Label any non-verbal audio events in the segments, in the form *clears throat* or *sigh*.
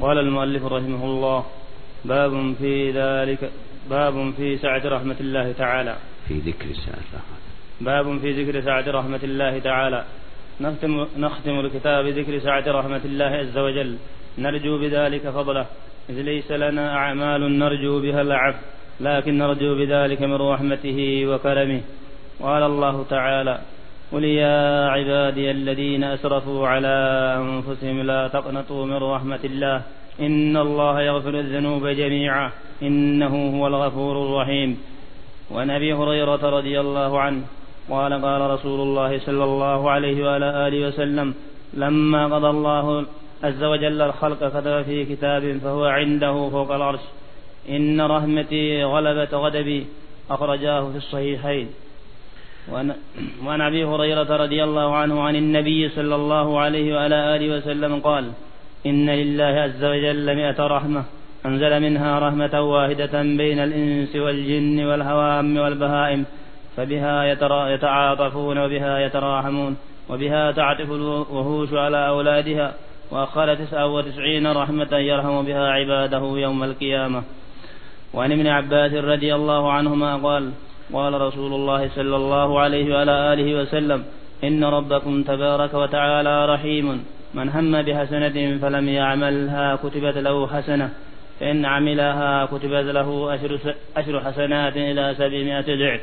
قال المؤلف رحمه الله باب في ذلك باب في سعة رحمة الله تعالى. في ذكر سعة باب في ذكر سعة رحمة الله تعالى. نختم, نختم الكتاب بذكر سعة رحمة الله عز وجل. نرجو بذلك فضله. إذ ليس لنا أعمال نرجو بها العفو لكن نرجو بذلك من رحمته وكرمه. قال الله تعالى قل يا عبادي الذين أسرفوا على أنفسهم لا تقنطوا من رحمة الله. إن الله يغفر الذنوب جميعا. إنه هو الغفور الرحيم. وعن أبي هريرة رضي الله عنه قال قال رسول الله صلى الله عليه وعلى آله وسلم لما قضى الله عز وجل الخلق كتب في كتاب فهو عنده فوق العرش. إن رحمتي غلبت غضبي أخرجاه في الصحيحين. وعن أبي هريرة رضي الله عنه عن النبي صلى الله عليه وعلى آله وسلم قال إن لله عز وجل مئة رحمة أنزل منها رحمة واحدة بين الإنس والجن والهوام والبهائم فبها يتعاطفون وبها يتراحمون وبها تعطف الوحوش على أولادها وأخر تسعة وتسعين رحمة يرحم بها عباده يوم القيامة. وعن ابن عباس رضي الله عنهما قال قال رسول الله صلى الله عليه وعلى آله وسلم إن ربكم تبارك وتعالى رحيم من هم بحسنة فلم يعملها كتبت له حسنة. فإن عملها كتبت له أشر حسنات إلى سبعمائة ضعف.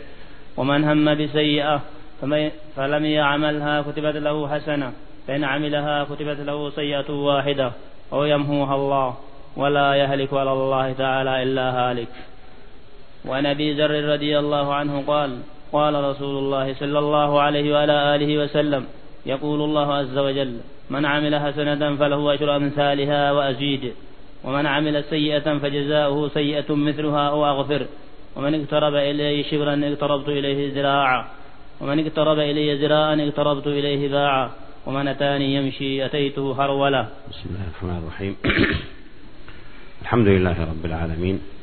ومن هم بسيئة فلم يعملها كتبت له حسنة. فإن عملها كتبت له سيئة واحدة أو يمهوها الله ولا يهلك على الله تعالى إلا هالك. وعن أبي ذر رضي الله عنه قال قال رسول الله صلى الله عليه وعلى آله وسلم يقول الله عز وجل من عمل حسنة فله أجر أمثالها وأزيد ومن عمل سيئة فجزاؤه سيئة مثلها أو أغفر ومن اقترب إلي شبرا اقتربت إليه ذراعا ومن اقترب إلي ذراعا اقتربت إليه باعا ومن أتاني يمشي أتيته هرولا بسم الله الرحمن الرحيم. *clears throat* الحمد لله رب العالمين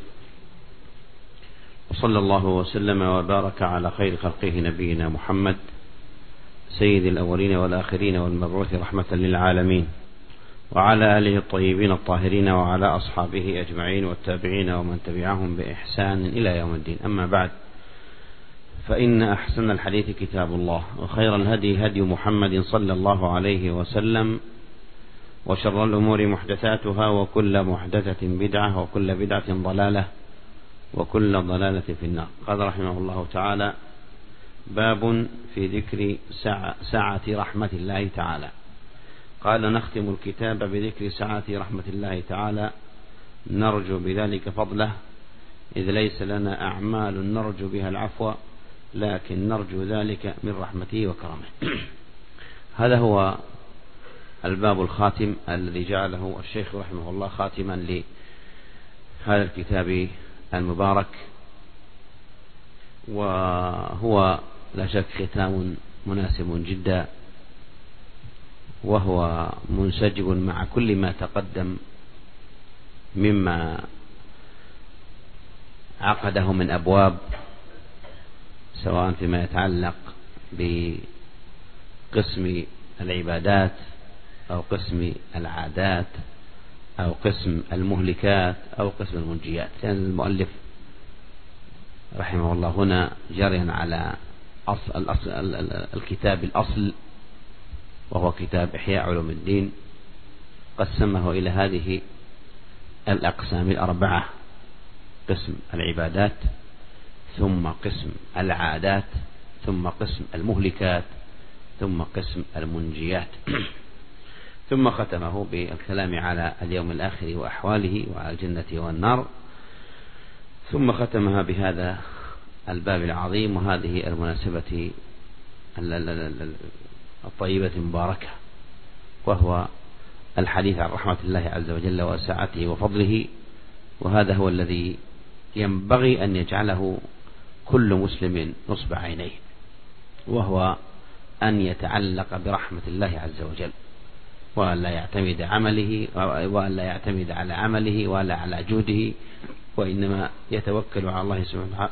وصلى الله وسلم وبارك على خير خلقه نبينا محمد سيد الأولين والآخرين والمبعوث رحمة للعالمين وعلى آله الطيبين الطاهرين وعلى أصحابه أجمعين والتابعين ومن تبعهم بإحسان إلى يوم الدين. أما بعد فإن أحسن الحديث كتاب الله وخير الهدي هدي محمد صلى الله عليه وسلم وشر الأمور محدثاتها وكل محدثة بدعة وكل بدعة ضلالة وكل ضلالة في النار. قال رحمه الله تعالى باب في ذكر سعة, سعة رحمة الله تعالى. قال نختم الكتاب بذكر سعة رحمة الله تعالى. نرجو بذلك فضله. إذ ليس لنا أعمال نرجو بها العفو لكن نرجو ذلك من رحمته وكرمه. *clears throat* هذا هو الباب الخاتم الذي جعله الشيخ رحمه الله خاتما لهذا الكتاب المبارك وهو لا شك ختام مناسب جدا وهو منسجم مع كل ما تقدم مما عقده من أبواب سواء فيما يتعلق بقسم العبادات أو قسم العادات. أو قسم المهلكات أو قسم المنجيات. كان المؤلف رحمه الله هنا جريا على أصل الكتاب الأصل وهو كتاب إحياء علوم الدين قسمه إلى هذه الأقسام الأربعة قسم العبادات ثم قسم العادات ثم قسم المهلكات ثم قسم المنجيات. *clears throat* ثم ختمه بالكلام على اليوم الآخر وأحواله وعلى الجنة والنار. ثم ختمها بهذا الباب العظيم وهذه المناسبة الطيبة المباركة وهو الحديث عن رحمة الله عز وجل وسعته وفضله وهذا هو الذي ينبغي أن يجعله كل مسلم نصب عينيه وهو أن يتعلق برحمة الله عز وجل. وأن لا يعتمد عمله وأن لا يعتمد على عمله ولا على جوده وإنما يتوكل على الله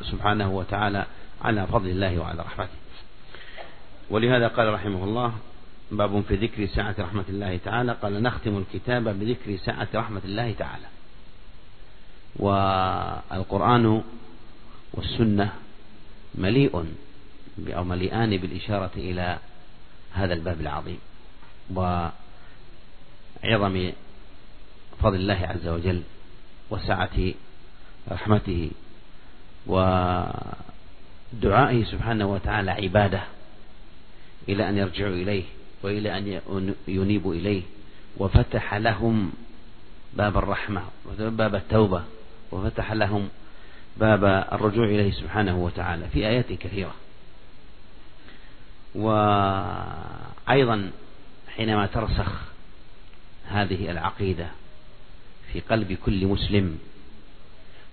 سبحانه وتعالى على فضل الله وعلى رحمته. ولهذا قال رحمه الله باب في ذكر سعة رحمة الله تعالى. قال نختم الكتاب بذكر سعة رحمة الله تعالى. والقرآن والسنة مليء أو مليئان بالإشارة إلى هذا الباب العظيم. وعظم فضل الله عز وجل وسعة رحمته ودعائه سبحانه وتعالى عبادة إلى أن يرجعوا إليه وإلى أن ينيبوا إليه وفتح لهم باب الرحمة باب التوبة وفتح لهم باب الرجوع إليه سبحانه وتعالى في آيات كثيرة. وأيضا حينما ترسخ هذه العقيدة في قلب كل مسلم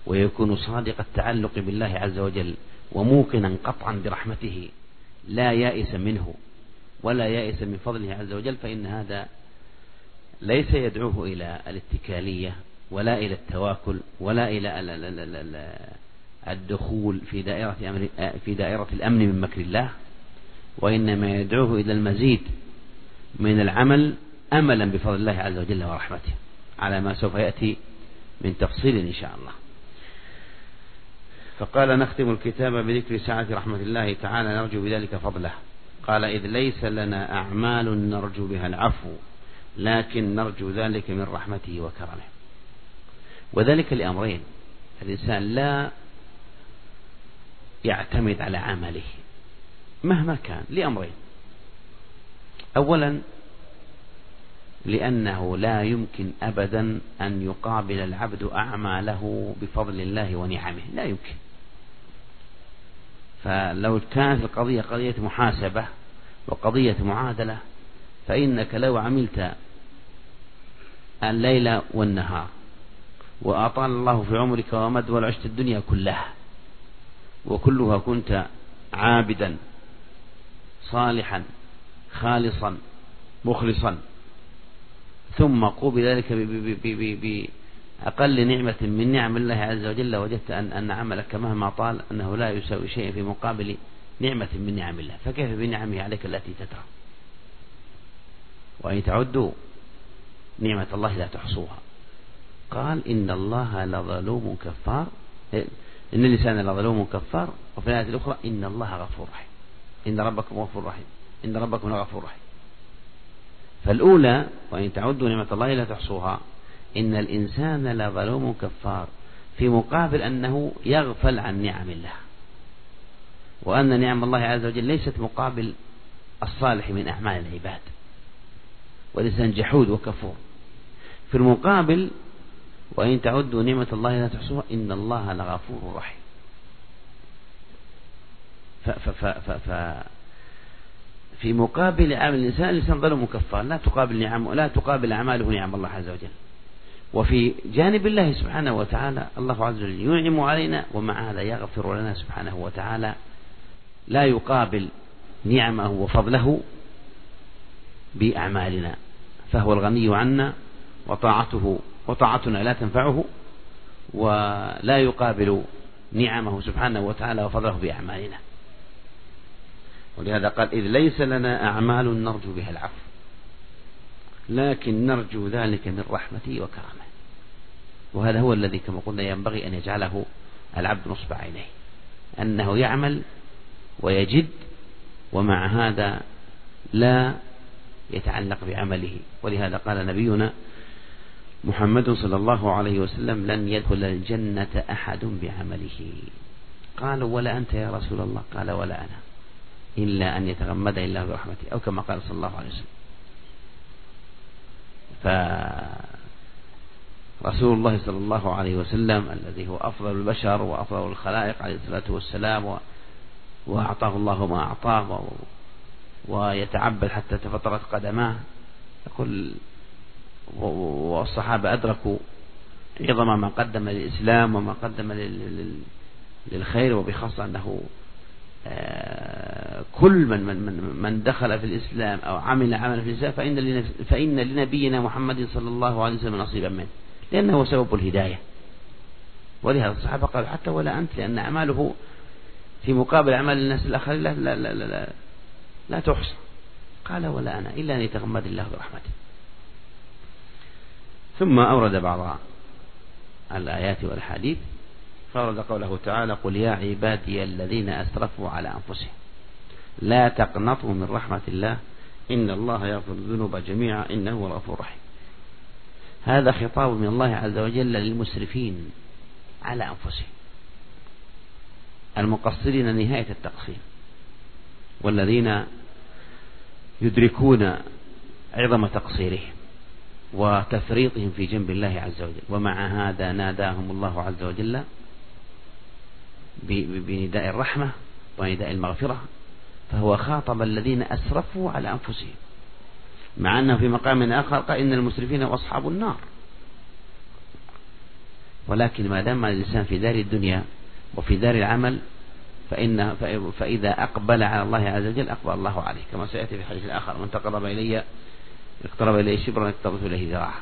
ويكون صادق التعلق بالله عز وجل وموقنا قطعا برحمته لا يائس منه ولا يائس من فضله عز وجل فإن هذا ليس يدعوه إلى الاتكالية ولا إلى التواكل ولا إلى الدخول في دائرة أمر في دائرة الأمن من مكر الله وإنما يدعوه إلى المزيد من العمل أملا بفضل الله عز وجل ورحمته على ما سوف يأتي من تفصيل إن شاء الله. فقال نختم الكتاب بذكر سعة رحمة الله تعالى نرجو بذلك فضله. قال إذ ليس لنا أعمال نرجو بها العفو لكن نرجو ذلك من رحمته وكرمه. وذلك لأمرين الإنسان لا يعتمد على عمله مهما كان لأمرين أولا لأنه لا يمكن أبدا أن يقابل العبد أعماله بفضل الله ونعمه. لا يمكن. فلو كانت القضية قضية محاسبة وقضية معادلة فإنك لو عملت الليل والنهار وأطال الله في عمرك ومد والعشت الدنيا كلها وكلها كنت عابدا صالحا خالصا مخلصا ثم قوبل ذلك بأقل نعمة من نعم الله عز وجل وجدت أن أن عملك مهما طال أنه لا يساوي شيئا في مقابل نعمة من نعم الله. فكيف بنعمه عليك التي تترى وإن تعدوا نعمة الله لا تحصوها. قال إن الله لظلوم كفار إن اللسان لظلوم كفار وفي الآية الأخرى إن الله غفور رحيم. إن ربكم غفور رحيم. إن ربكم لغفور رحيم. فالأولى وإن تعدوا نعمة الله لا تحصوها إن الإنسان لظلوم كفار في مقابل أنه يغفل عن نعم الله. وأن نعم الله عز وجل ليست مقابل الصالح من أعمال العباد. والإنسان جحود وكفور. في المقابل وإن تعدوا نعمة الله لا تحصوها إن الله لغفور رحيم. في مقابل عمل الإنسان الإنسان ظلم كفار لا تقابل نعم لا تقابل أعماله نعم الله عز وجل. وفي جانب الله سبحانه وتعالى الله عز وجل ينعم علينا ومع هذا يغفر لنا سبحانه وتعالى. لا يقابل نعمه وفضله بأعمالنا. فهو الغني عنا وطاعته وطاعتنا لا تنفعه ولا يقابل نعمه سبحانه وتعالى وفضله بأعمالنا. ولهذا قال إذ ليس لنا أعمال نرجو بها العفو. لكن نرجو ذلك من رحمته وكرمه. وهذا هو الذي كما قلنا ينبغي أن يجعله العبد نصب عينيه. أنه يعمل ويجد ومع هذا لا يتعلق بعمله. ولهذا قال نبينا محمد صلى الله عليه وسلم لن يدخل الجنة أحد بعمله. قالوا ولا أنت يا رسول الله؟ قال ولا أنا. إلا أن يتغمد الله برحمته أو كما قال صلى الله عليه وسلم. فرسول الله صلى الله عليه وسلم الذي هو أفضل البشر وأفضل الخلائق عليه الصلاة والسلام وأعطاه الله ما أعطاه ويتعبد حتى تفطرت قدماه. يقول والصحابة أدركوا عظم ما قدم للإسلام وما قدم للخير وبخاصة أنه آه، كل من من من من دخل في الإسلام أو عمل عملا في الإسلام فإن فإن لنبينا محمد صلى الله عليه وسلم نصيبا منه. لأنه هو سبب الهداية. ولهذا الصحابة قالوا حتى ولا أنت لأن أعماله في مقابل أعمال الناس الآخرين لا لا لا لا, لا, لا تحصى. قال ولا أنا إلا أن يتغمد الله برحمته. ثم أورد بعض الآيات والحديث فورد قوله تعالى قل يا عبادي الذين أسرفوا على أنفسهم. لا تقنطوا من رحمة الله. إن الله يغفر الذنوب جميعا إنه هو الغفور الرحيم. هذا خطاب من الله عز وجل للمسرفين على أنفسهم. المقصرين نهاية التقصير. والذين يدركون عظم تقصيرهم وتفريطهم في جنب الله عز وجل. ومع هذا ناداهم الله عز وجل بنداء الرحمة ونداء المغفرة. فهو خاطب الذين أسرفوا على أنفسهم. مع أنه في مقام آخر قال إن المسرفين وأصحاب النار. ولكن ما دام الإنسان في دار الدنيا وفي دار العمل فإن فإذا أقبل على الله عز وجل أقبل الله عليه. كما سيأتي في الحديث الآخر من تقرب إلي اقترب إليه شبرا اقتربت إليه ذراعا.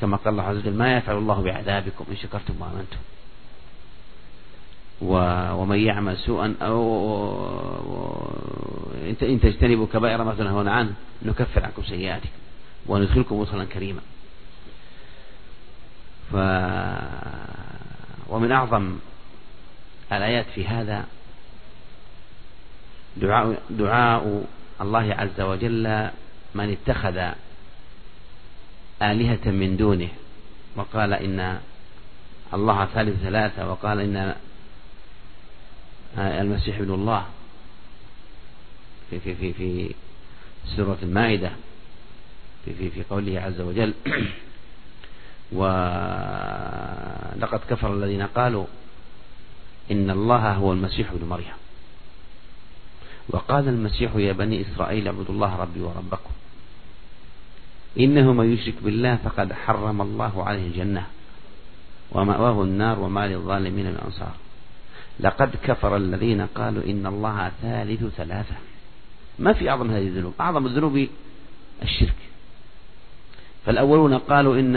كما قال الله عز وجل ما يفعل الله بعذابكم إن شكرتم وآمنتم. ومن يعمل سوءا أو إن تجتنبوا كبائر ما تنهون عنه نكفر عنكم سيئاتكم وندخلكم مدخلا كريما. ف ومن أعظم الآيات في هذا دعاء, دعاء الله عز وجل من اتخذ آلهة من دونه وقال إن الله ثالث ثلاثة وقال إن المسيح ابن الله. في في في في سورة المائدة في في في قوله عز وجل *clears throat* ولقد كفر الذين قالوا إن الله هو المسيح ابن مريم. وقال المسيح يا بني إسرائيل اعبدوا الله ربي وربكم. إنه من يشرك بالله فقد حرم الله عليه الجنة ومأواه النار وما للظالمين من أنصار. لقد كفر الذين قالوا إن الله ثالث ثلاثة. ما في أعظم هذه الذنوب؟ أعظم الذنوب الشرك. فالأولون قالوا إن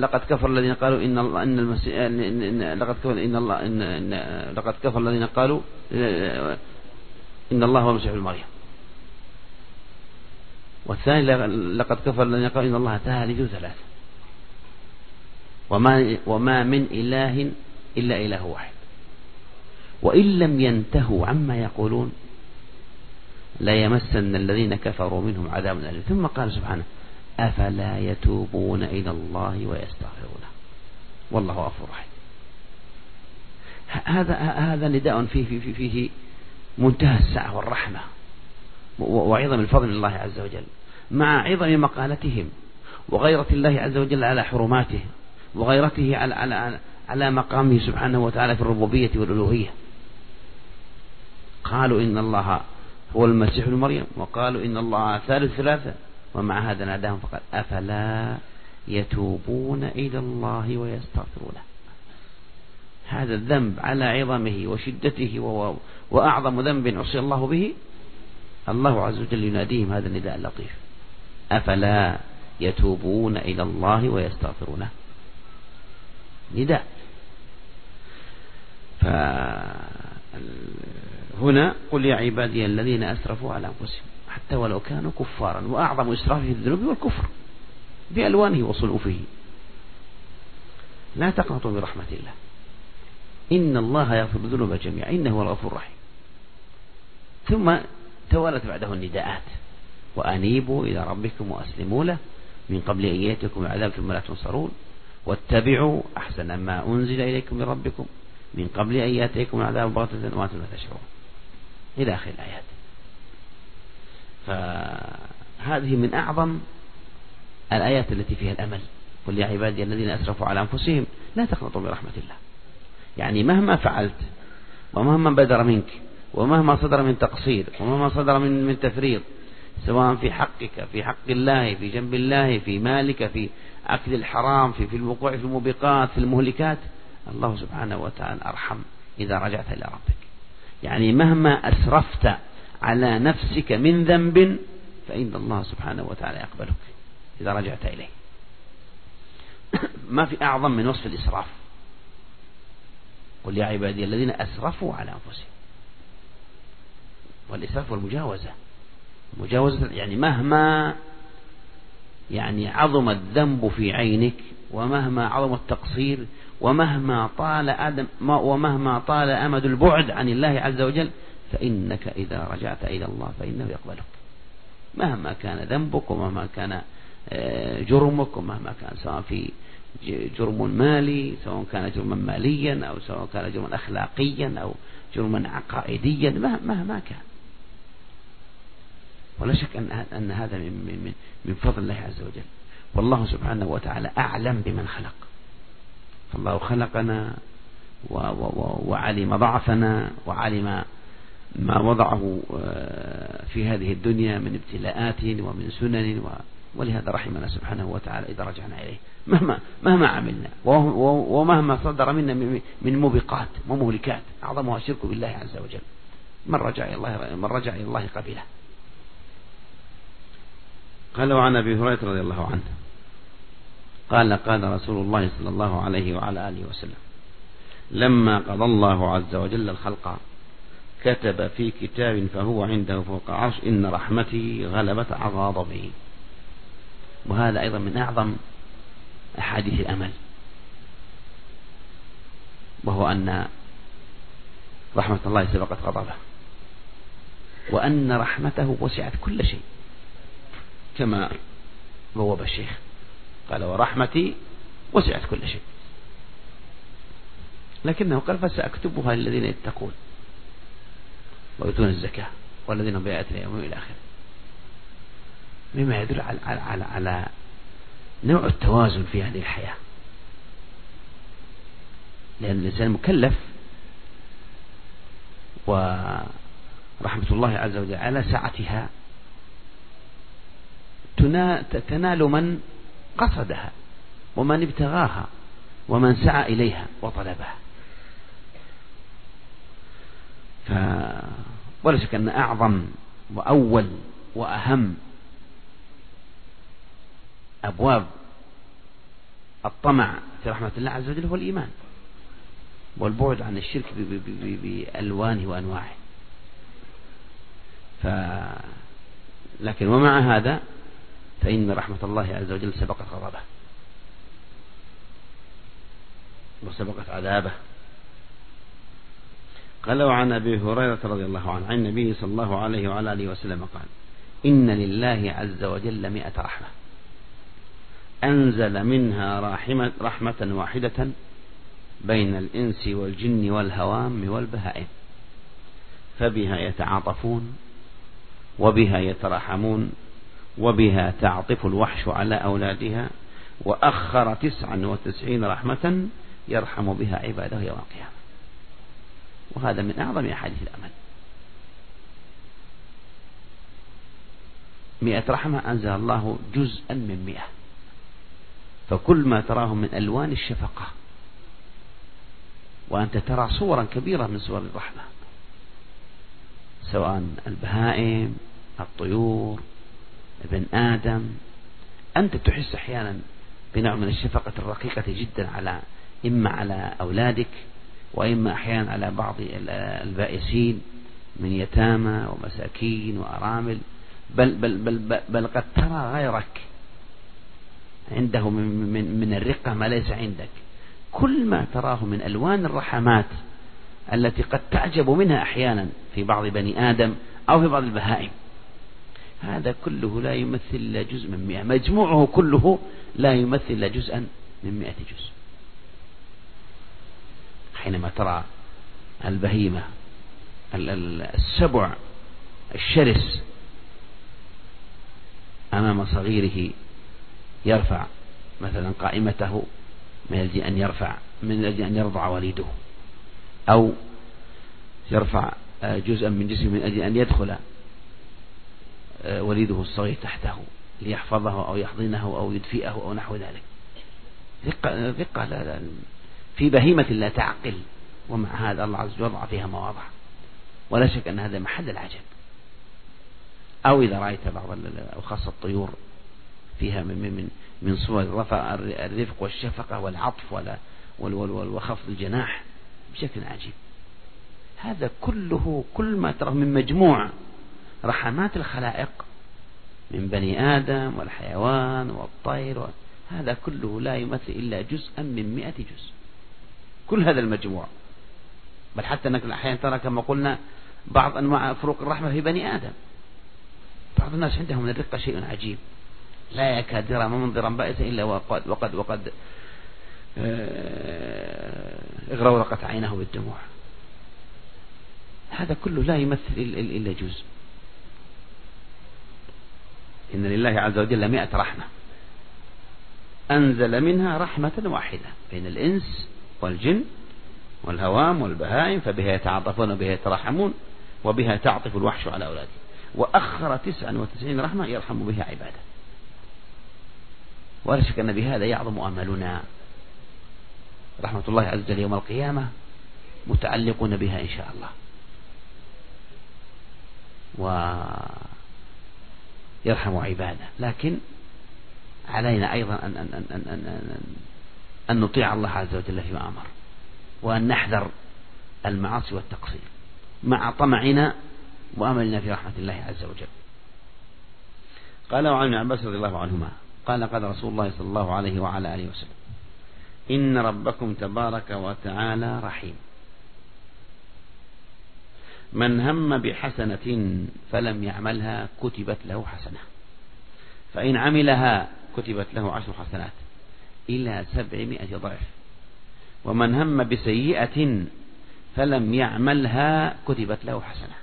لقد كفر الذين قالوا إن الله إن المسيح إن لقد كفر إن الله إن, إن لقد كفر الذين قالوا إن الله هو المسيح ابن مريم. والثاني لقد كفر الذين قالوا إن الله ثالث ثلاثة. وما وما من إله إلا إله واحد. وإن لم ينتهوا عما يقولون لا يمسن الذين كفروا منهم عذاب أليم ثم قال سبحانه أفلا يتوبون إلى الله ويستغفرونه؟ والله غفور رحيم. هذا هذا نداء فيه فيه, فيه, فيه منتهى السعة والرحمة وعظم الفضل لله عز وجل مع عظم مقالتهم وغيرة الله عز وجل على حرماته وغيرته على على على مقامه سبحانه وتعالى في الربوبية والألوهية. قالوا إن الله هو المسيح ابن مريم وقالوا إن الله ثالث ثلاثة ومع هذا ناداهم فقال أفلا يتوبون إلى الله ويستغفرونه؟ هذا الذنب على عظمه وشدته وأعظم ذنب عصي الله به الله عز وجل يناديهم هذا النداء اللطيف أفلا يتوبون إلى الله ويستغفرونه؟ نداء. فهنا قل يا عبادي الذين أسرفوا على أنفسهم حتى ولو كانوا كفارا وأعظم إسراف في الذنوب والكفر بألوانه وصنوفه لا تقنطوا برحمة الله. إن الله يغفر الذنوب جميعا. إنه هو الغفور الرحيم. ثم توالت بعده النداءات. وأنيبوا إلى ربكم وأسلموا له. من قبل أن يأتيكم العذاب ثم لا تنصرون. واتبعوا أحسن ما أنزل إليكم من ربكم. من قبل أن يأتيكم العذاب بغتة وأنتم لا تشعرون. إلى آخر الآيات. فهذه من أعظم الآيات التي فيها الأمل. قل يا عبادي الذين أسرفوا على أنفسهم لا تقنطوا من رحمة الله. يعني مهما فعلت ومهما بدر منك ومهما صدر من تقصير ومهما صدر من من تفريط سواء في حقك في حق الله في جنب الله في مالك في أكل الحرام في في الوقوع في الموبقات في المهلكات الله سبحانه وتعالى أرحم إذا رجعت إلى ربك. يعني مهما أسرفت على نفسك من ذنب فإن الله سبحانه وتعالى يقبلك إذا رجعت إليه. *coughs* ما في أعظم من وصف الإسراف. قل يا عبادي الذين أسرفوا على أنفسهم. والإسراف والمجاوزة. مجاوزة يعني مهما يعني عظم الذنب في عينك ومهما عظم التقصير ومهما طال أدم ومهما طال أمد البعد عن الله عز وجل فإنك إذا رجعت إلى الله فإنه يقبلك. مهما كان ذنبك ومهما كان آه، جرمك ومهما كان سواء في جرم مالي سواء كان جرما ماليا أو سواء كان جرما أخلاقيا أو جرما عقائديا مهما كان. ولا شك أن أن هذا من من من فضل الله عز وجل. والله سبحانه وتعالى أعلم بمن خلق. فالله خلقنا وعلم ضعفنا وعلم ما وضعه آه، في هذه الدنيا من ابتلاءات ومن سنن ولهذا رحمنا سبحانه وتعالى إذا رجعنا إليه. مهما مهما عملنا ومهما صدر منا من موبقات ومهلكات أعظمها الشرك بالله عز وجل. من رجع إلى الله من رجع إلى الله قبله قال وعن أبي هريرة رضي الله عنه. قال قال رسول الله صلى الله عليه وعلى آله وسلم لما قضى الله عز وجل الخلق كتب في كتاب فهو عنده فوق عرش إن رحمتي غلبت غضبه وهذا أيضا من أعظم أحاديث الأمل وهو أن رحمة الله سبقت غضبه وأن رحمته وسعت كل شيء كما بوب الشيخ. قال ورحمتي وسعت كل شيء. لكنه قال فسأكتبها للذين يتقون ويؤتون الزكاة والذين هم بآياتنا إلى آخره. مما يدل على, على, على, على نوع التوازن في هذه الحياة. لأن الإنسان مكلف ورحمة الله عز وجل على سعتها تنال من قصدها ومن ابتغاها ومن سعى إليها وطلبها. ف ولا شك أن أعظم وأول وأهم أبواب الطمع في رحمة الله عز وجل هو الإيمان والبعد عن الشرك بألوانه وأنواعه ف لكن ومع هذا فإن رحمة الله عز وجل سبقت غضبه. وسبقت عذابه. قال وعن أبي هريرة رضي الله عنه عن النبي صلى الله عليه وعلى آله وسلم قال إن لله عز وجل مئة رحمة. أنزل منها رحمة, رحمة واحدة بين الإنس والجن والهوام والبهائم. فبها يتعاطفون وبها يترحمون وبها تعطف الوحش على أولادها وأخر تسعا وتسعين رحمة يرحم بها عباده يوم القيامة. وهذا من أعظم أحاديث الأمل. مئة رحمة أنزل الله جزءا من مئة. فكل ما تراه من ألوان الشفقة. وأنت ترى صورا كبيرة من صور الرحمة. سواء البهائم الطيور ابن آدم. أنت تحس أحيانا بنوع من الشفقة الرقيقة جدا على إما على أولادك وإما أحيانا على بعض البائسين من يتامى ومساكين وأرامل. بل, بل, بل, بل, بل قد ترى غيرك عنده من, من, من الرقة ما ليس عندك. كل ما تراه من ألوان الرحمات التي قد تعجب منها أحيانا في بعض بني آدم أو في بعض البهائم. هذا كله لا يمثل إلا جزء من مئة. مجموعه كله لا يمثل إلا جزءا من مئة جزء. حينما ترى البهيمة السبع الشرس أمام صغيره يرفع مثلا قائمته من أجل أن يرفع من أجل أن يرضع وليده أو يرفع جزءا من جسمه من أجل أن يدخل وليده الصغير تحته ليحفظه أو يحضنه أو يدفئه أو نحو ذلك. ثقة ثقة لا لا في بهيمة لا تعقل ومع هذا الله عز وجل وضع فيها مواضع. ولا شك أن هذا محل العجب. أو إذا رأيت بعض أو خاصة الطيور فيها من من من صور الرفق والشفقة والعطف وخفض الجناح بشكل عجيب. هذا كله كل ما تراه من مجموع رحمات الخلائق من بني آدم والحيوان والطير هذا كله لا يمثل إلا جزءا من مئة جزء. كل هذا المجموع. بل حتى أنك أحيانا ترى كما قلنا بعض أنواع فروق الرحمة في بني آدم. بعض الناس عندهم من الرقة شيء عجيب. لا يكاد يرى منظرا بائسا إلا وقد وقد وقد آه، اغرورقت عينه بالدموع. هذا كله لا يمثل إلا جزء. إن لله عز وجل مئة رحمة. أنزل منها رحمة واحدة بين الإنس والجن والهوام والبهائم فبها يتعاطفون وبها يترحمون وبها تعطف الوحش على أولاده. وأخر تسعا وتسعين رحمة يرحم بها عباده. ولا شك أن بهذا يعظم أملنا رحمة الله عز وجل يوم القيامة متعلقون بها إن شاء الله. ويرحم عباده. لكن علينا أيضا أن, أن, أن, أن, أن, أن, أن نطيع الله عز وجل فيما أمر وأن نحذر المعاصي والتقصير مع طمعنا وأملنا في رحمة الله عز وجل. قال وعن ابن عباس رضي الله عنهما قال قال رسول الله صلى الله عليه وعلى آله وسلم إن ربكم تبارك وتعالى رحيم. من هم بحسنة فلم يعملها كتبت له حسنة. فإن عملها كتبت له عشر حسنات إلى سبعمائة ضعف. ومن هم بسيئة فلم يعملها كتبت له حسنة.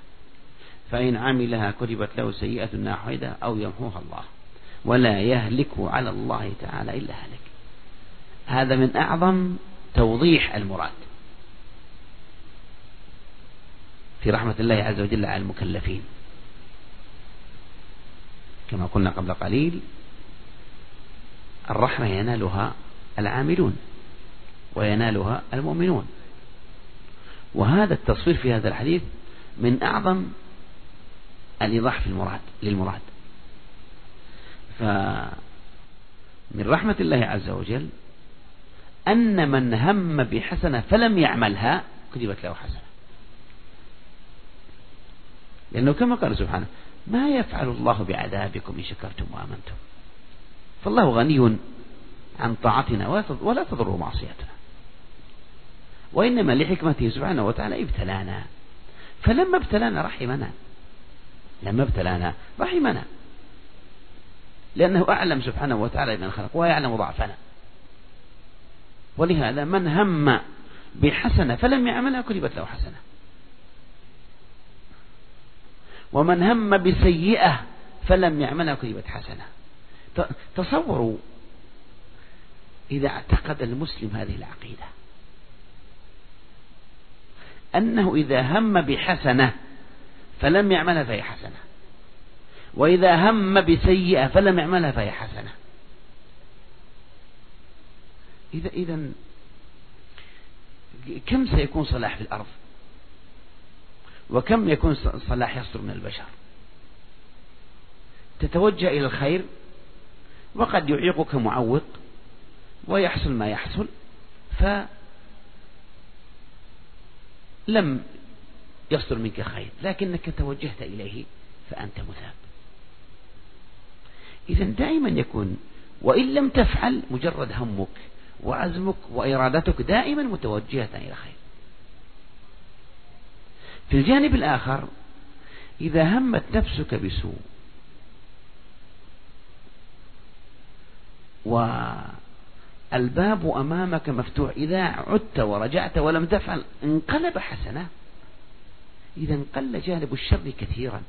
فإن عملها كتبت له سيئة واحدة أو يمحوها الله. ولا يهلك على الله تعالى إلا هلك. هذا من أعظم توضيح المراد. في رحمة الله عز وجل على المكلفين. كما قلنا قبل قليل الرحمة ينالها العاملون وينالها المؤمنون. وهذا التصوير في هذا الحديث من أعظم الإيضاح في المراد للمراد. فمن رحمة الله عز وجل أن من هم بحسنة فلم يعملها كتبت له حسنة. لأنه كما قال سبحانه ما يفعل الله بعذابكم إن شكرتم وآمنتم. فالله غني عن طاعتنا ولا تضر معصيتنا. وإنما لحكمته سبحانه وتعالى ابتلانا. فلما ابتلانا رحمنا. لما ابتلانا رحمنا. لأنه أعلم سبحانه وتعالى بمن خلق ويعلم ضعفنا. ولهذا من هم بحسنة فلم يعملها كتبت له حسنة. ومن هم بسيئة فلم يعملها كتبت حسنة. تصوروا إذا اعتقد المسلم هذه العقيدة. أنه إذا هم بحسنة فلم يعملها فهي حسنة. وإذا هم بسيئة فلم يعملها فهي حسنة. إذا إذا كم سيكون صلاح في الأرض؟ وكم يكون صلاح يصدر من البشر؟ تتوجه إلى الخير وقد يعيقك معوق ويحصل ما يحصل فلم يصدر منك خير لكنك توجهت إليه فأنت مثاب. إذا دائما يكون وإن لم تفعل مجرد همك وعزمك وإرادتك دائما متوجهة إلى الخير في الجانب الآخر إذا همت نفسك بسوء والباب أمامك مفتوح إذا عدت ورجعت ولم تفعل انقلب حسنة. إذا انقل جانب الشر كثيرا.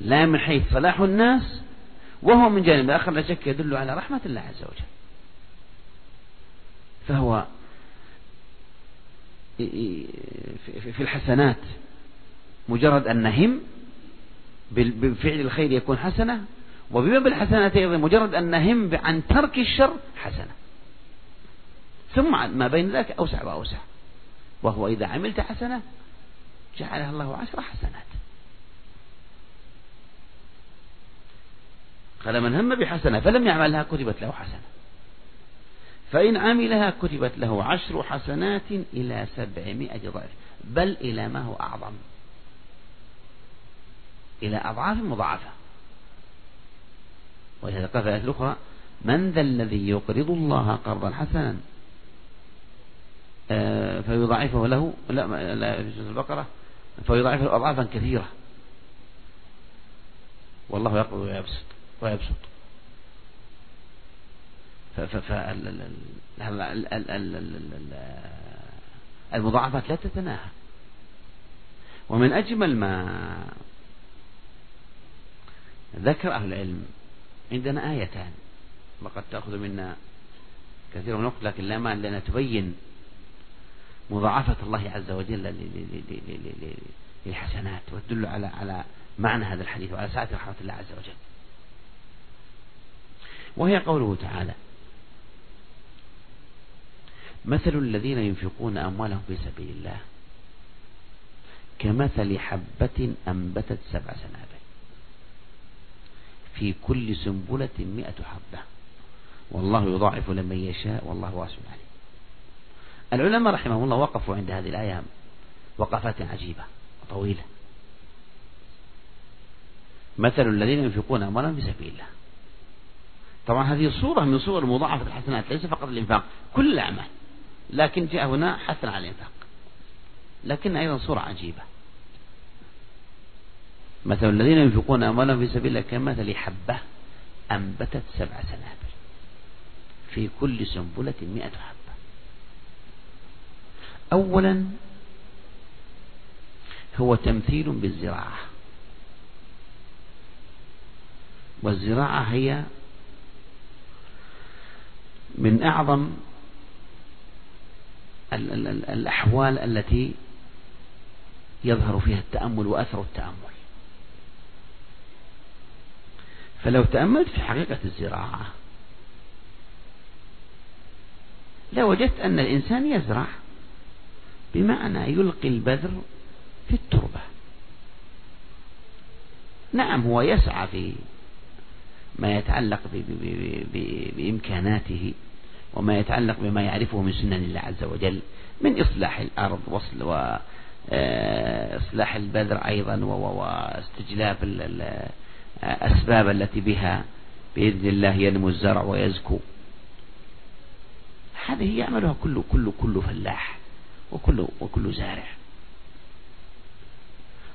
لا من حيث صلاح الناس وهو من جانب آخر لا شك يدل على رحمة الله عز وجل. فهو في الحسنات مجرد أن نهم بفعل الخير يكون حسنة وبباب الحسنات أيضا مجرد أن نهم عن ترك الشر حسنة. ثم ما بين ذلك أوسع وأوسع. وهو إذا عملت حسنة جعلها الله عشر حسنات. قال من هم بحسنة فلم يعملها كتبت له حسنة. فإن عملها كتبت له عشر حسنات إلى سبعمائة ضعف بل إلى ما هو أعظم؟ إلى أضعاف مضاعفة. في الآية الأخرى من ذا الذي يقرض الله قرضا حسنا؟ آه، فيضاعفه له لا لا في سورة البقرة فيضاعفه أضعافا كثيرة. والله يقبض ويبسط ويبسط. المضاعفات لا تتناهى ومن أجمل ما ذكر أهل العلم عندنا آيتان وقد تأخذ منا كثير من الوقت لكن لا مانع لأنها تبين مضاعفة الله عز وجل للحسنات وتدل على على معنى هذا الحديث وعلى سعة رحمة الله عز وجل وهي قوله تعالى مثل الذين ينفقون أموالهم في سبيل الله. كمثل حبة أنبتت سبع سنابل. في كل سنبلة مئة حبة. والله يضاعف لمن يشاء والله واسع عليم. العلماء رحمهم الله وقفوا عند هذه الآية وقفات عجيبة وطويلة. مثل الذين ينفقون أموالهم في سبيل الله. طبعا هذه صورة من صور مضاعفة الحسنات ليس فقط الإنفاق كل الأعمال. لكن جاء هنا حثا على الإنفاق. لكن أيضا صورة عجيبة. مثل الذين ينفقون أموالهم في سبيل الله كمثل حبة أنبتت سبع سنابل في كل سنبلة مئة حبة. أولا هو تمثيل بالزراعة. والزراعة هي من أعظم الأحوال التي يظهر فيها التأمل وأثر التأمل. فلو تأملت في حقيقة الزراعة لوجدت أن الإنسان يزرع بمعنى يلقي البذر في التربة. نعم هو يسعى في ما يتعلق بإمكاناته وما يتعلق بما يعرفه من سنن الله عز وجل من إصلاح الأرض وصل وإصلاح البذر أيضا واستجلاب الأسباب التي بها بإذن الله ينمو الزرع ويزكو. هذه يعملها كل كل كل فلاح وكل وكل زارع.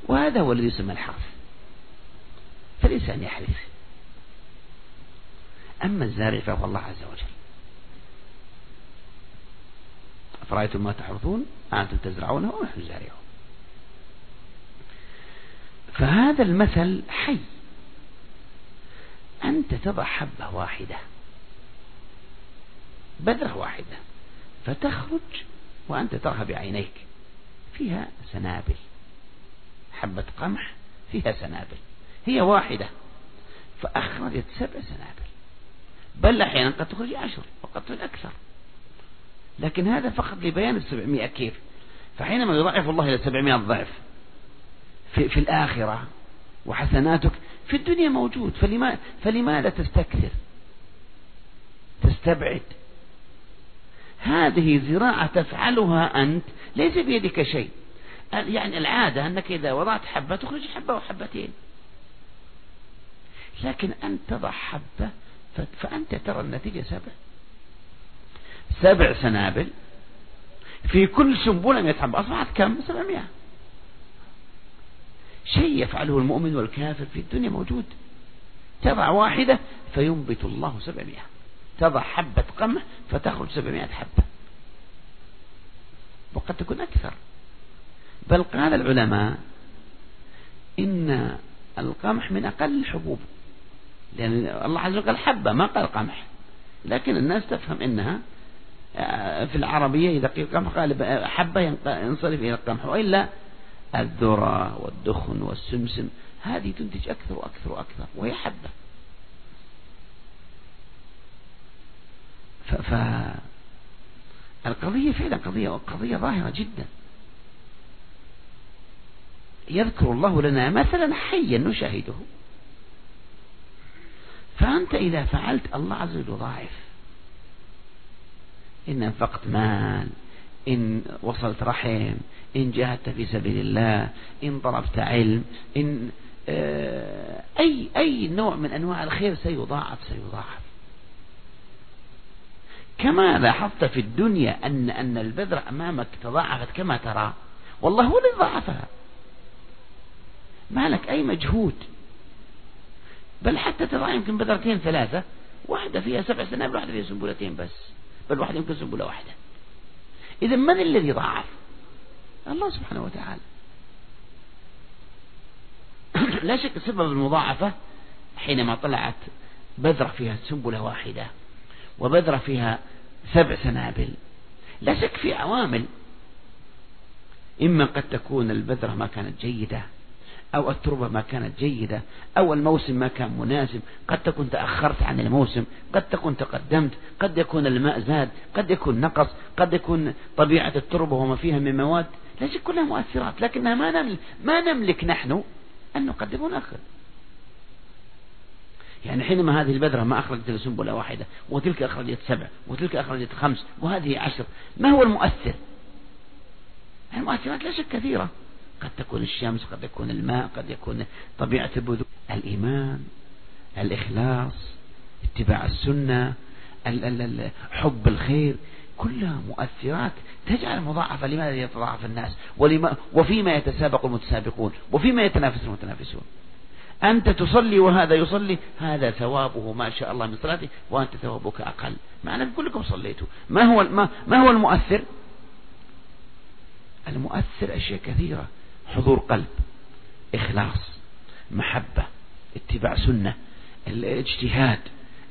وهذا هو الذي يسمى الحرث. فالإنسان يحرث. أما الزارع فهو الله عز وجل. أفرأيتم ما تحرثون أنتم تزرعونه ونحن زارعون. فهذا المثل حي. أنت تضع حبة واحدة بذرة واحدة فتخرج وأنت ترها بعينيك فيها سنابل. حبة قمح فيها سنابل. هي واحدة فأخرجت سبع سنابل. بل أحيانا قد تخرج عشر وقد تخرج أكثر. لكن هذا فقط لبيان السبعمائة كيف. فحينما يضعف الله إلى سبعمائة ضعف في, في الآخرة وحسناتك في الدنيا موجود فلما فلماذا تستكثر؟ تستبعد. هذه زراعة تفعلها أنت ليس بيدك شيء. يعني العادة أنك إذا وضعت حبة تخرج حبة وحبتين. لكن أنت تضع حبة فأنت ترى النتيجة سبع سبع سنابل في كل سنبلة مئة حبة أصبحت كم؟ سبعمائة. شيء يفعله المؤمن والكافر في الدنيا موجود. تضع واحدة فينبت الله سبعمائة. تضع حبة قمح فتخرج سبعمائة حبة. وقد تكون أكثر. بل قال العلماء إن القمح من أقل الحبوب. لأن الله عز وجل حبة ما قال قمح. لكن الناس تفهم إنها في العربية إذا قيل قمح قال حبة ينصرف إلى القمح وإلا الذرة والدخن والسمسم هذه تنتج أكثر وأكثر وأكثر وهي حبة. فالقضية فعلا قضية قضية ظاهرة جدا. يذكر الله لنا مثلا حيا نشاهده. فأنت إذا فعلت الله عز وجل يضاعف إن أنفقت مال إن وصلت رحم إن جاهدت في سبيل الله إن طلبت علم إن آه، أي أي نوع من أنواع الخير سيضاعف سيضاعف. كما لاحظت في الدنيا أن أن البذرة أمامك تضاعفت كما ترى والله هو الذي ضاعفها. ما لك أي مجهود؟ بل حتى ترى يمكن بذرتين ثلاثة واحدة فيها سبع سنابل واحدة فيها سنبلتين بس. بل واحدة يمكن سنبلة واحدة. إذا من الذي ضاعف الله سبحانه وتعالى. *clears throat* لا شك سبب المضاعفة حينما طلعت بذرة فيها سنبلة واحدة وبذرة فيها سبع سنابل. لا شك في عوامل. إما قد تكون البذرة ما كانت جيدة أو التربة ما كانت جيدة أو الموسم ما كان مناسب. قد تكون تأخرت عن الموسم قد تكون تقدمت قد يكون الماء زاد قد يكون نقص قد يكون طبيعة التربة وما فيها من مواد. لا شك كلها مؤثرات لكنها ما نملك, ما نملك نحن أن نقدم ونأخر يعني حينما هذه البذرة ما أخرجت سنبلة واحدة وتلك أخرجت سبع وتلك أخرجت خمس وهذه عشر ما هو المؤثر؟ المؤثرات لا شك كثيرة. قد تكون الشمس قد يكون الماء قد يكون طبيعة البذور الإيمان الإخلاص اتباع السنة حب الخير كلها مؤثرات. تجعل مضاعفة لماذا يتضاعف الناس؟ ولما وفيما يتسابق المتسابقون وفيما يتنافس المتنافسون. أنت تصلي وهذا يصلي هذا ثوابه ما شاء الله من صلاته وأنت ثوابك أقل. معنى كلكم صليتوا. ما هو ما, ما هو المؤثر؟ المؤثر أشياء كثيرة. حضور قلب إخلاص محبة اتباع سنة الاجتهاد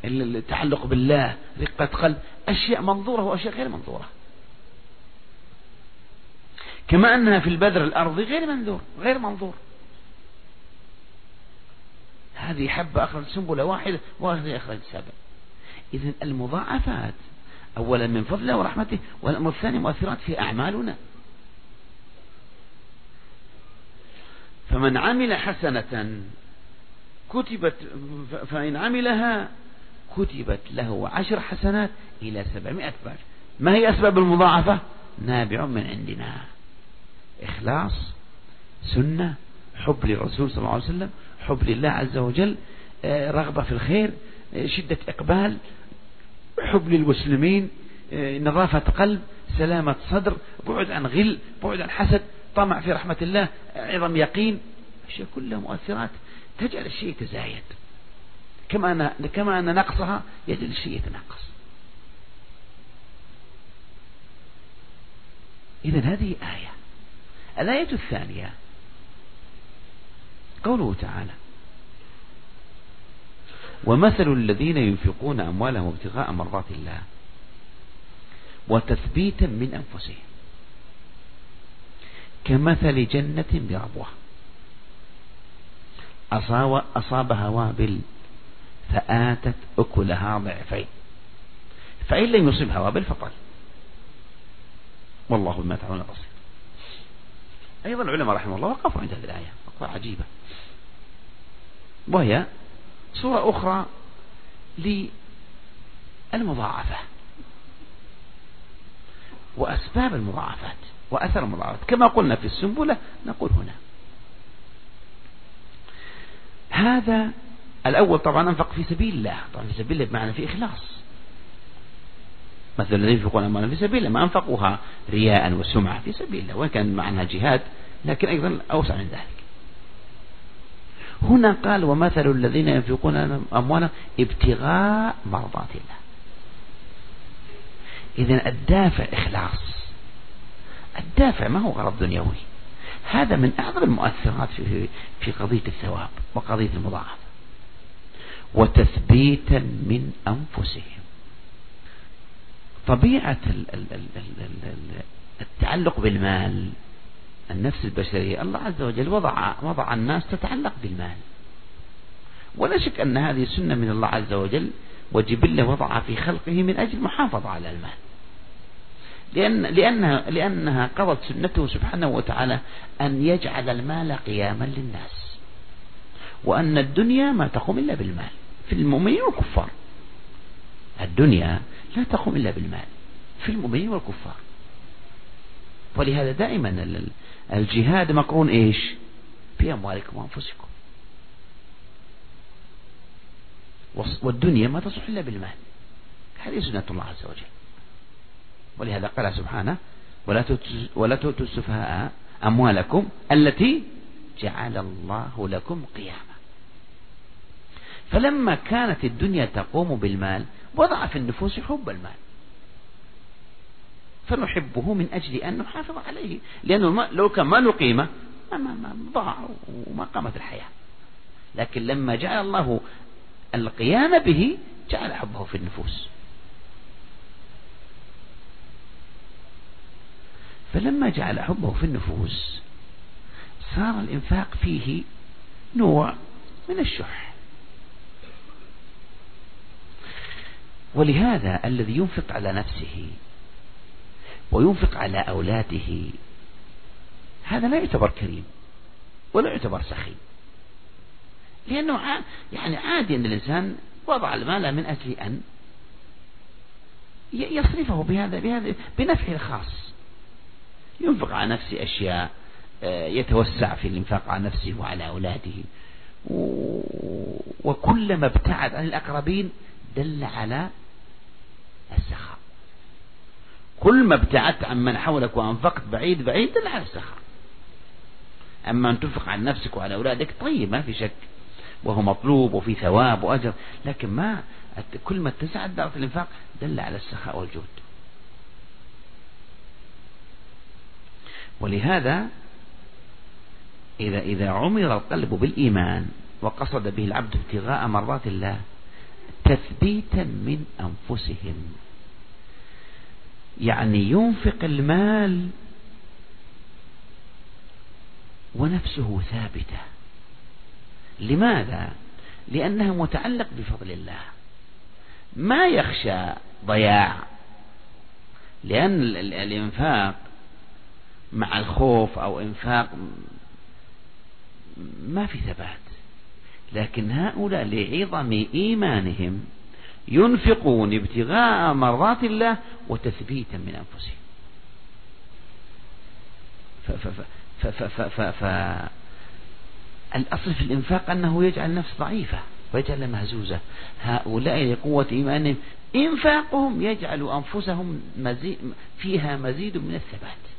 التعلق بالله رقة قلب أشياء منظورة وأشياء غير منظورة. كما أنها في البذر الأرضي غير منظور غير منظور. هذه حبة أخرج سنبلة واحدة وهذه أخرج سبع إذا المضاعفات أولا من فضله ورحمته والأمر الثاني مؤثرات في أعمالنا. فمن عمل حسنة كتبت فإن عملها كتبت له عشر حسنات إلى سبعمائة ضعف ما هي أسباب المضاعفة؟ نابع من عندنا. إخلاص سنة حب للرسول صلى الله عليه وسلم حب لله عز وجل آه، رغبة في الخير آه، شدة إقبال حب للمسلمين آه، نظافة قلب سلامة صدر بعد عن غل بعد عن حسد. طمع في رحمة الله عظم يقين. أشياء كلها مؤثرات. تجعل الشيء يتزايد كما أن كما أن نقصها يجعل الشيء يتنقص. إذا هذه آية. الآية الثانية. قوله تعالى ومثل الذين ينفقون أموالهم ابتغاء مرضات الله وتثبيتا من أنفسهم. كمثل جنة بربوة أصابها وابل فآتت أكلها ضعفين. فإن لم يصبها وابل فطل والله بما تعملون بصير. أيضا العلماء رحمه الله وقفوا عند هذه الآية. وقفة عجيبة. وهي صورة أخرى للمضاعفة. وأسباب المضاعفات. وأثر المضاعفات كما قلنا في السنبلة نقول هنا. هذا الأول طبعا أنفق في سبيل الله. طبعا في سبيل الله بمعنى في إخلاص. مثل الذين ينفقون أموالا في سبيل الله ما أنفقوها رياء وسمعة في سبيل الله وإن كان معناها جهاد لكن أيضا أوسع من ذلك. هنا قال ومثل الذين ينفقون أموالا ابتغاء مرضات الله. إذا الدافع إخلاص. الدافع ما هو غرض دنيوي. هذا من أعظم المؤثرات في في قضية الثواب وقضية المضاعفة وتثبيتا من أنفسهم. طبيعة التعلق بالمال النفس البشرية الله عز وجل وضع وضع الناس تتعلق بالمال. ولا شك أن هذه سنة من الله عز وجل وجبلة وضعها في خلقه من أجل المحافظة على المال. لأن لأنها لأنها قضت سنته سبحانه وتعالى أن يجعل المال قياما للناس. وأن الدنيا ما تقوم إلا بالمال. في المؤمنين والكفار. الدنيا لا تقوم إلا بالمال. في المؤمنين والكفار. ولهذا دائما الجهاد مقرون إيش؟ في أموالكم وأنفسكم. والدنيا ما تصح إلا بالمال. هذه سنة الله عز وجل. ولهذا قال سبحانه ولا تؤتوا السفهاء أموالكم التي جعل الله لكم قياما. فلما كانت الدنيا تقوم بالمال وضع في النفوس حب المال. فنحبه من أجل أن نحافظ عليه لأنه لو كان ما له قيمة ما ما ضاع وما قامت الحياة. لكن لما جعل الله القيام به جعل حبه في النفوس. فلما جعل حبه في النفوس صار الإنفاق فيه نوع من الشح. ولهذا الذي ينفق على نفسه وينفق على أولاده هذا لا يعتبر كريم ولا يعتبر سخي لأنه يعني عادي أن الإنسان وضع المال من أجل أن يصرفه بهذا بهذا بنفعه الخاص. ينفق على نفسه أشياء آه، يتوسع في الإنفاق على نفسه وعلى أولاده. وكلما ابتعد عن الأقربين دل على السخاء. كل ما ابتعدت عن من حولك وأنفقت بعيد بعيد دل على السخاء. أما أن تنفق عن نفسك وعلى أولادك طيب ما في شك. وهو مطلوب وفي ثواب وأجر. لكن ما كل ما اتسع دائرة الإنفاق دل على السخاء والجود. ولهذا إذا إذا عمر القلب بالإيمان وقصد به العبد ابتغاء مرضات الله تثبيتا من أنفسهم. يعني ينفق المال ونفسه ثابتة. لماذا؟ لأنه متعلق بفضل الله. ما يخشى ضياع. لأن الإنفاق مع الخوف أو إنفاق ما في ثبات. لكن هؤلاء لعظم إيمانهم ينفقون ابتغاء مرضات الله وتثبيتا من أنفسهم. الأصل في الإنفاق أنه يجعل النفس ضعيفة ويجعلها مهزوزة. هؤلاء لقوة إيمانهم إنفاقهم يجعل أنفسهم مزيد فيها مزيد من الثبات.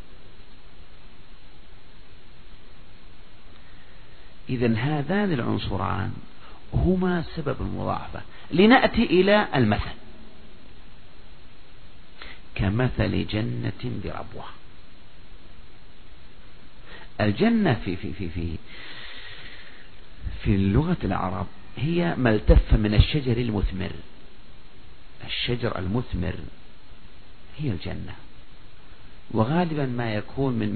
إذا هذان العنصران هما سبب المضاعفة. لنأتي إلى المثل. كمثل جنة بربوة. الجنة في في في في في لغة العرب هي ما التف من الشجر المثمر. الشجر المثمر هي الجنة. وغالبا ما يكون من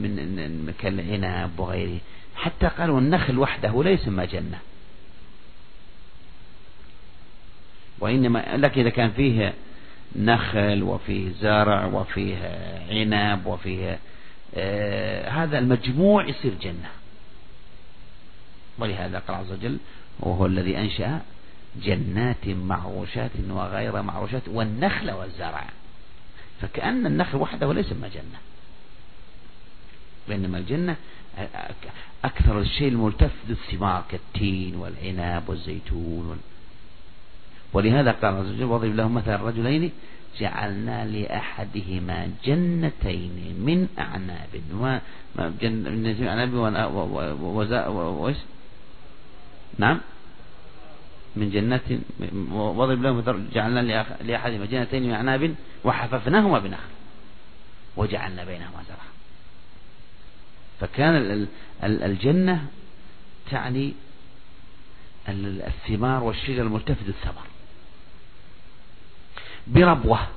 من كالعنب وغيره. حتى قالوا النخل وحده لا يسمى جنة وإنما لك إذا كان فيه نخل وفيه زرع وفيه عنب وفيه آه هذا المجموع يصير جنة. ولهذا قال عز وجل وهو الذي أنشأ جنات معروشات وغير معروشات والنخل والزرع. فكأن النخل وحده ليس ما جنة بينما الجنة أكثر الشيء الملتف ذو الثمار كالتين والعنب والزيتون وال... ولهذا قال عز وجل واضرب لهم مثل الرجلين جعلنا لأحدهما جنتين من أعناب جنتين من أعناب وإيش نعم من جنات واضرب لهم جعلنا لأحدهما جنتين من أعناب وحففناهما بنخل وجعلنا بينهما زرعا. فكان الجنة تعني الثمار والشجر الملتفت الثمر بربوة.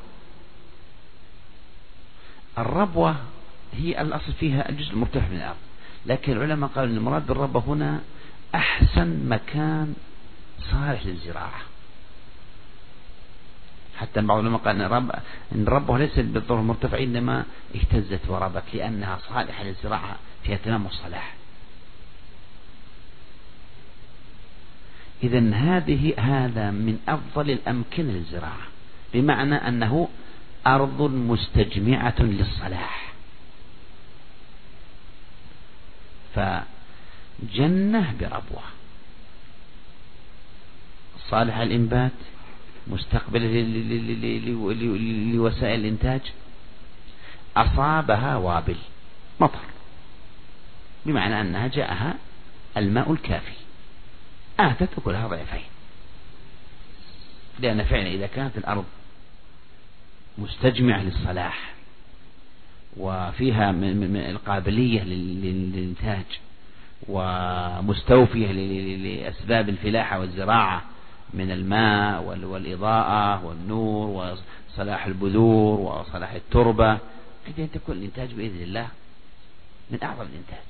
الربوة هي الأصل فيها الجزء المرتفع من الأرض. لكن العلماء قالوا أن المراد بالربوة هنا أحسن مكان صالح للزراعة. حتى بعض العلماء قال أن رب أن الربوة ليست بالضرورة مرتفع إنما اهتزت وربت لأنها صالحة للزراعة فيها تمام الصلاح. إذا هذه هذا من أفضل الأمكنة للزراعة بمعنى أنه أرض مستجمعة للصلاح. فجنة بربوة. صالح الإنبات مستقبل لوسائل الإنتاج. أصابها وابل مطر بمعنى أنها جاءها الماء الكافي. آتت أكلها ضعفين. لأن فعلا إذا كانت الأرض مستجمعة للصلاح وفيها من القابلية للإنتاج ومستوفية لأسباب الفلاحة والزراعة من الماء والإضاءة والنور وصلاح البذور وصلاح التربة. إذا تكون الإنتاج بإذن الله من أعظم الإنتاج.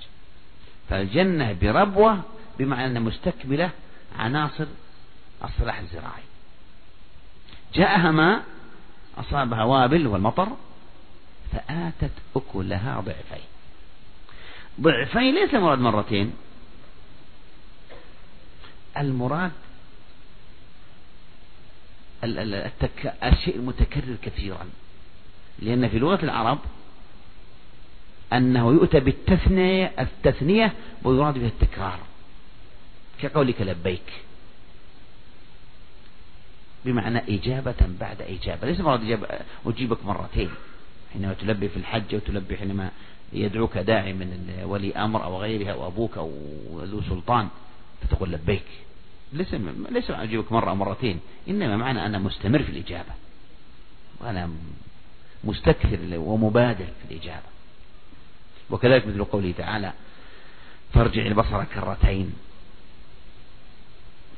فالجنة بربوة بمعنى أنها مستكملة عناصر الصلاح الزراعي. جاءها ماء أصابها وابل والمطر فآتت أكلها ضعفين. ضعفين ليس المراد مرتين. المراد التك... الشيء المتكرر كثيرا. لأن في لغة العرب أنه يؤتى بالتثنية التثنية ويراد بها التكرار. كقولك لبيك. بمعنى إجابة بعد إجابة. ليس مراد أجيبك مرتين. حينما تلبي في الحج أو تلبي حينما يدعوك داعي من ولي أمر أو غيرها أو أبوك أو ذو سلطان فتقول لبيك. ليس ليس أجيبك مرة أو مرتين إنما معنى أنا مستمر في الإجابة. وأنا مستكثر ومبادر في الإجابة. وكذلك مثل قوله تعالى فارجع البصر كرتين.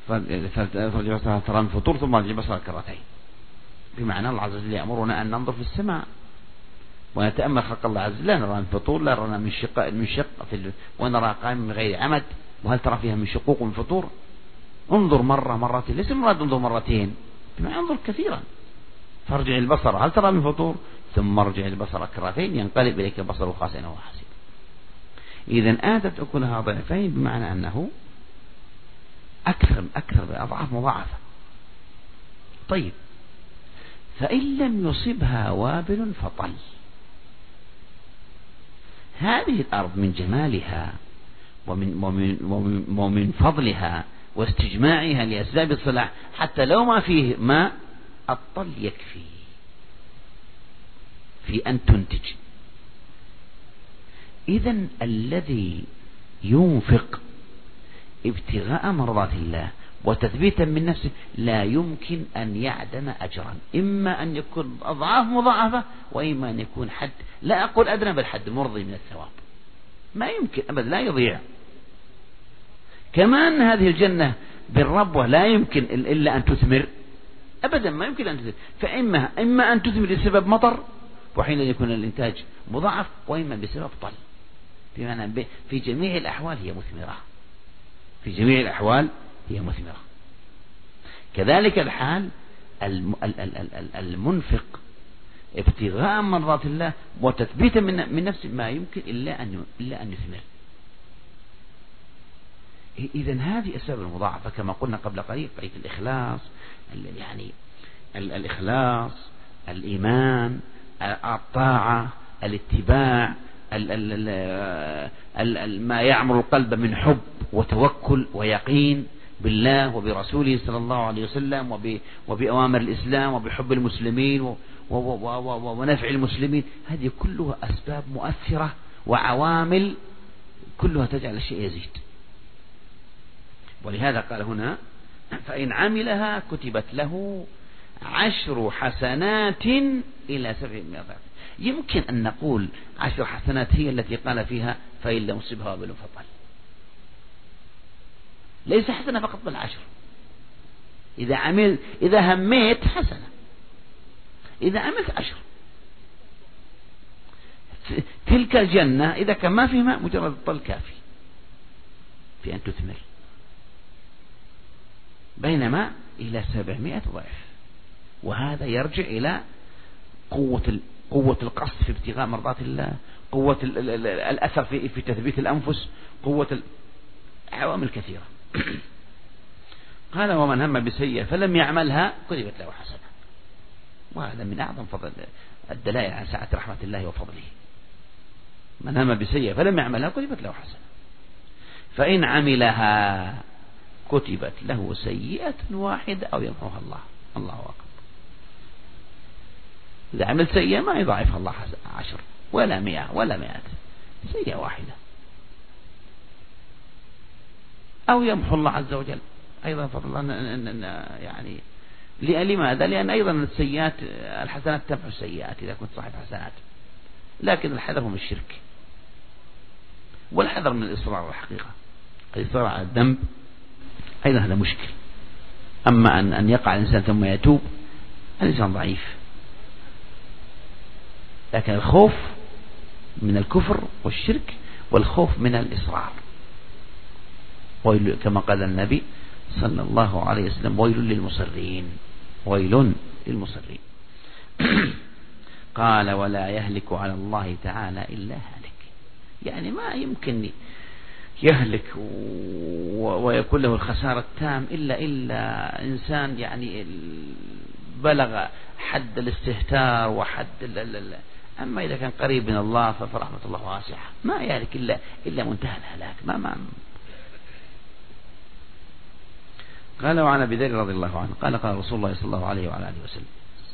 فارجع البصر ترى الفطور ثم ارجع البصر كرتين. بمعنى الله عز وجل يأمرنا أن ننظر في السماء. ونتأمل خلق الله عز وجل. لا نرى من فطور لا نرى من شق من شق في. ونرى قائم من غير عمد. وهل ترى فيها من شقوق ومن فطور؟ انظر مرة مرتين. ليس المراد انظر مرتين. بما انظر كثيرا. فارجع البصر هل ترى من فطور؟ ثم ارجع البصر كرتين ينقلب إليك البصر خاسئا وحسيا إذا آتت أكلها ضعفين بمعنى أنه أكثر أكثر بأضعاف مضاعفة. طيب. فإن لم يصبها وابل فطل. هذه الأرض من جمالها ومن, ومن, ومن, ومن فضلها واستجماعها لأسباب الصلاح حتى لو ما فيه ماء الطل يكفي. في أن تنتج. إذا الذي ينفق ابتغاء مرضات الله وتثبيتا من نفسه لا يمكن أن يعدم أجرا. إما أن يكون أضعاف مضاعفة وإما أن يكون حد لا أقول أدنى بل حد مرضي من الثواب. ما يمكن أبدا لا يضيع. كمان هذه الجنة بالربوة لا يمكن إلا أن تثمر. أبدا ما يمكن أن تثمر. فإما إما أن تثمر بسبب مطر وحين يكون الإنتاج مضاعف وإما بسبب طل. بمعنى في جميع الأحوال هي مثمرة. في جميع الأحوال هي مثمرة. كذلك الحال المنفق. ابتغاء مرضات الله وتثبيتا من من نفسه ما يمكن إلا أن إلا أن يثمر. إذا هذه أسباب المضاعفة كما قلنا قبل قليل قضية الإخلاص يعني الإخلاص الإيمان الطاعة الاتباع ما يعمر القلب من حب وتوكل ويقين بالله وبرسوله صلى الله عليه وسلم وبأوامر الإسلام وبحب المسلمين ونفع المسلمين. هذه كلها أسباب مؤثرة وعوامل كلها تجعل الشيء يزيد. ولهذا قال هنا فإن عملها كتبت له عشر حسنات إلى سبعمائة ضعف يمكن أن نقول عشر حسنات هي التي قال فيها فإن لم يصبها وبل فطل ليس حسنة فقط بل عشر. إذا عمل إذا هميت حسنة. إذا عملت عشر. تلك الجنة إذا كان ما في ماء مجرد الطل كافي. في أن تثمر. بينما إلى سبعمائة ضعف. وهذا يرجع إلى قوة قوة القصد في ابتغاء مرضات الله قوة الأثر في, في تثبيت الأنفس قوة عوامل كثيرة. *clears throat* قال ومن هم بسيئة فلم يعملها كتبت له حسنة. وهذا من أعظم فضل الدلائل على سعة رحمة الله وفضله. من هم بسيئة فلم يعملها كتبت له حسنة. فإن عملها كتبت له سيئة واحدة أو يمحوها الله. الله أكبر. إذا عمل سيئة ما يضاعفها الله عشر ولا مئة ولا مئات سيئة واحدة. أو يمحو الله عز وجل. أيضا فضل الله يعني لماذا؟ لأن أيضا السيئات الحسنات تمحو السيئات إذا كنت صاحب حسنات. لكن الحذر من الشرك. والحذر من الإصرار الحقيقة. الإصرار على الذنب أيضا هذا مشكل. أما أن أن يقع الإنسان ثم يتوب الإنسان ضعيف. لكن الخوف من الكفر والشرك والخوف من الإصرار. ويل كما قال النبي صلى الله عليه وسلم ويل للمصرين ويل للمصرين. *clears throat* قال ولا يهلك على الله تعالى إلا هالك. يعني ما يمكن يهلك ويكون له الخسارة التام إلا إلا إنسان يعني بلغ حد الاستهتار وحد أما إذا كان قريب من الله فرحمة الله واسعة. ما يهلك إلا إلا منتهى الهلاك. ما ما قال وعن أبي ذر رضي الله عنه قال قال رسول الله صلى الله عليه وعلى آله وسلم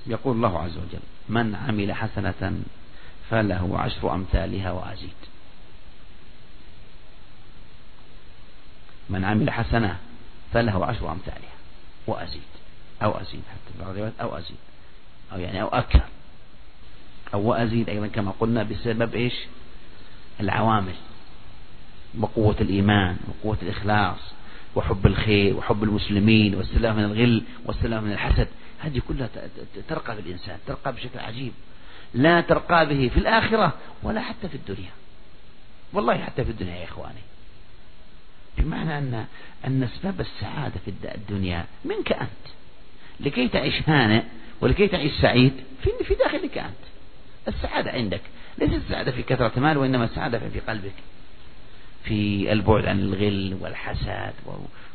يقول الله عز وجل من عمل حسنة فله عشر أمثالها وأزيد. من عمل حسنة فله عشر أمثالها. وأزيد أو أزيد حتى بعض الروايات. أو أزيد. أو يعني أو أكثر. أو وأزيد أيضا كما قلنا بسبب إيش؟ العوامل. وقوة الإيمان وقوة الإخلاص وحب الخير وحب المسلمين والسلام من الغل والسلام من الحسد. هذه كلها ترقى بالإنسان ترقى بشكل عجيب. لا ترقى به في الآخرة ولا حتى في الدنيا. والله حتى في الدنيا يا إخواني. بمعنى أن أن أسباب السعادة في الدنيا منك أنت. لكي تعيش هانئ ولكي تعيش سعيد في في داخلك أنت. السعادة عندك. ليست السعادة في كثرة المال وإنما السعادة في قلبك. في البعد عن الغل والحسد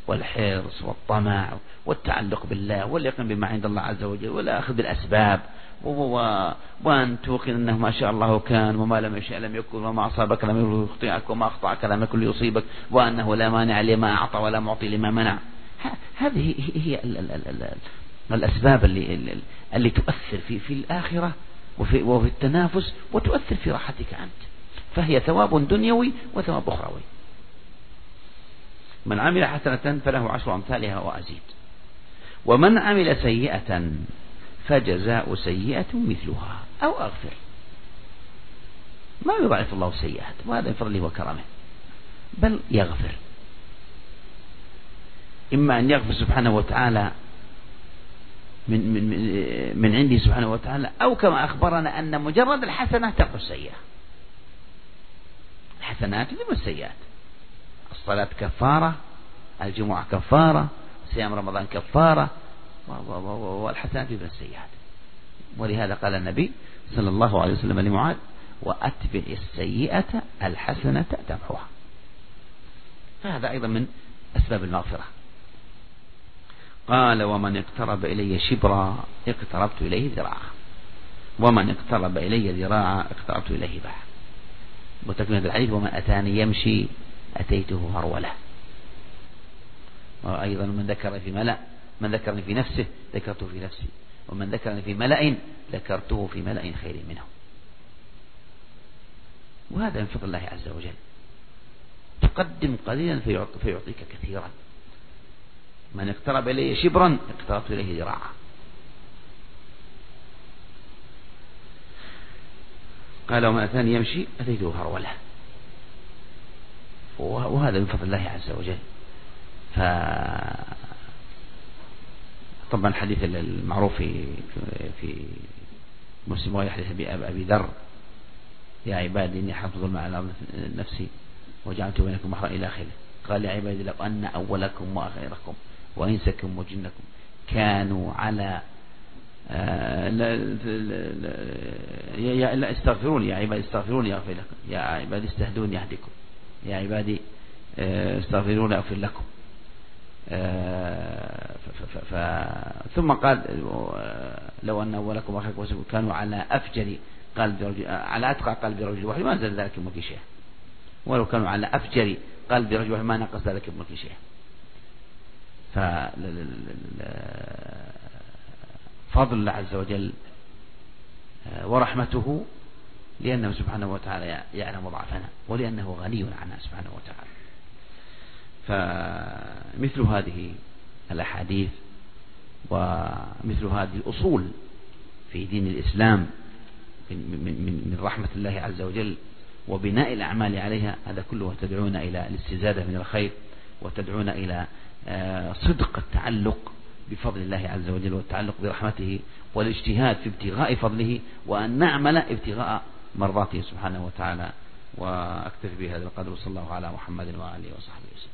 والحرص والطمع والتعلق بالله واليقين بما عند الله عز وجل والأخذ بالأسباب وأن توقن أنه ما شاء الله كان وما لم يشاء لم يكن وما أصابك لم يخطئك وما أخطأك لم يكن ليصيبك وأنه لا مانع لما أعطى ولا معطي لما منع. هذه هي الأسباب اللي اللي تؤثر في في الآخرة وفي وفي التنافس وتؤثر في راحتك أنت. فهي ثواب دنيوي وثواب أخروي. من عمل حسنة فله عشر أمثالها وأزيد. ومن عمل سيئة فجزاء سيئة مثلها. أو أغفر. ما يضاعف الله السيئات وهذا من فضله وكرمه. بل يغفر. إما أن يغفر سبحانه وتعالى من من من عنده سبحانه وتعالى أو كما أخبرنا أن مجرد الحسنة تمحو السيئة. الحسنات ثم السيئات. الصلاة كفارة الجمعة كفارة صيام رمضان كفارة والحسنات ثم السيئات. ولهذا قال النبي صلى الله عليه وسلم لمعاذ وأتبع السيئة الحسنة تمحوها. فهذا أيضا من أسباب المغفرة. قال ومن اقترب إلي شبرا اقتربت إليه ذراعا. ومن اقترب إلي ذراعا اقتربت إليه باعا وتكملة الحديث ومن أتاني يمشي أتيته هرولة. وأيضا من ذكر في ملأ من ذكرني في نفسه ذكرته في نفسي ومن ذكرني في ملأ ذكرته في ملأ خير منه. وهذا من فضل الله عز وجل. تقدم قليلا فيعطيك كثيرا. من اقترب إلي شبرا اقتربت إليه ذراعا. قال وما أتاني يمشي أتيته هرولة. وهذا من فضل الله عز وجل. طبعا الحديث المعروف في في مسلم حديث أبي ذر. يا عبادي إني حرمت ظلم على نفسي وجعلت بينكم محرا إلى آخره. قال يا عبادي لو أن أولكم وآخركم وإنسكم وجنكم كانوا على آه، لا, استغفروني يا عبادي استغفروني يغفر لكم. يا عبادي استهدوني يهدكم يا عبادي آه، استغفروني أغفر لكم. ف... ثم قال لو أن أولكم وآخركم كانوا على أفجر قلب رجل على أتقى قلب رجل واحد ما زال ذلك الملك شيء ولو كانوا على أفجر قلب رجل واحد ما نقص ذلك الملك شيء فضل الله عز وجل آه، ورحمته لأنه سبحانه وتعالى يعلم ضعفنا ولأنه غني عنا سبحانه وتعالى. فمثل هذه الأحاديث ومثل هذه الأصول في دين الإسلام من رحمة الله عز وجل وبناء الأعمال عليها هذا كله تدعونا إلى الاستزادة من الخير وتدعونا إلى آه، صدق التعلق بفضل الله عز وجل والتعلق برحمته والاجتهاد في ابتغاء فضله وأن نعمل ابتغاء مرضاته سبحانه وتعالى. وأكتفي بهذا القدر وصلى الله على محمد وآله وصحبه وسلم.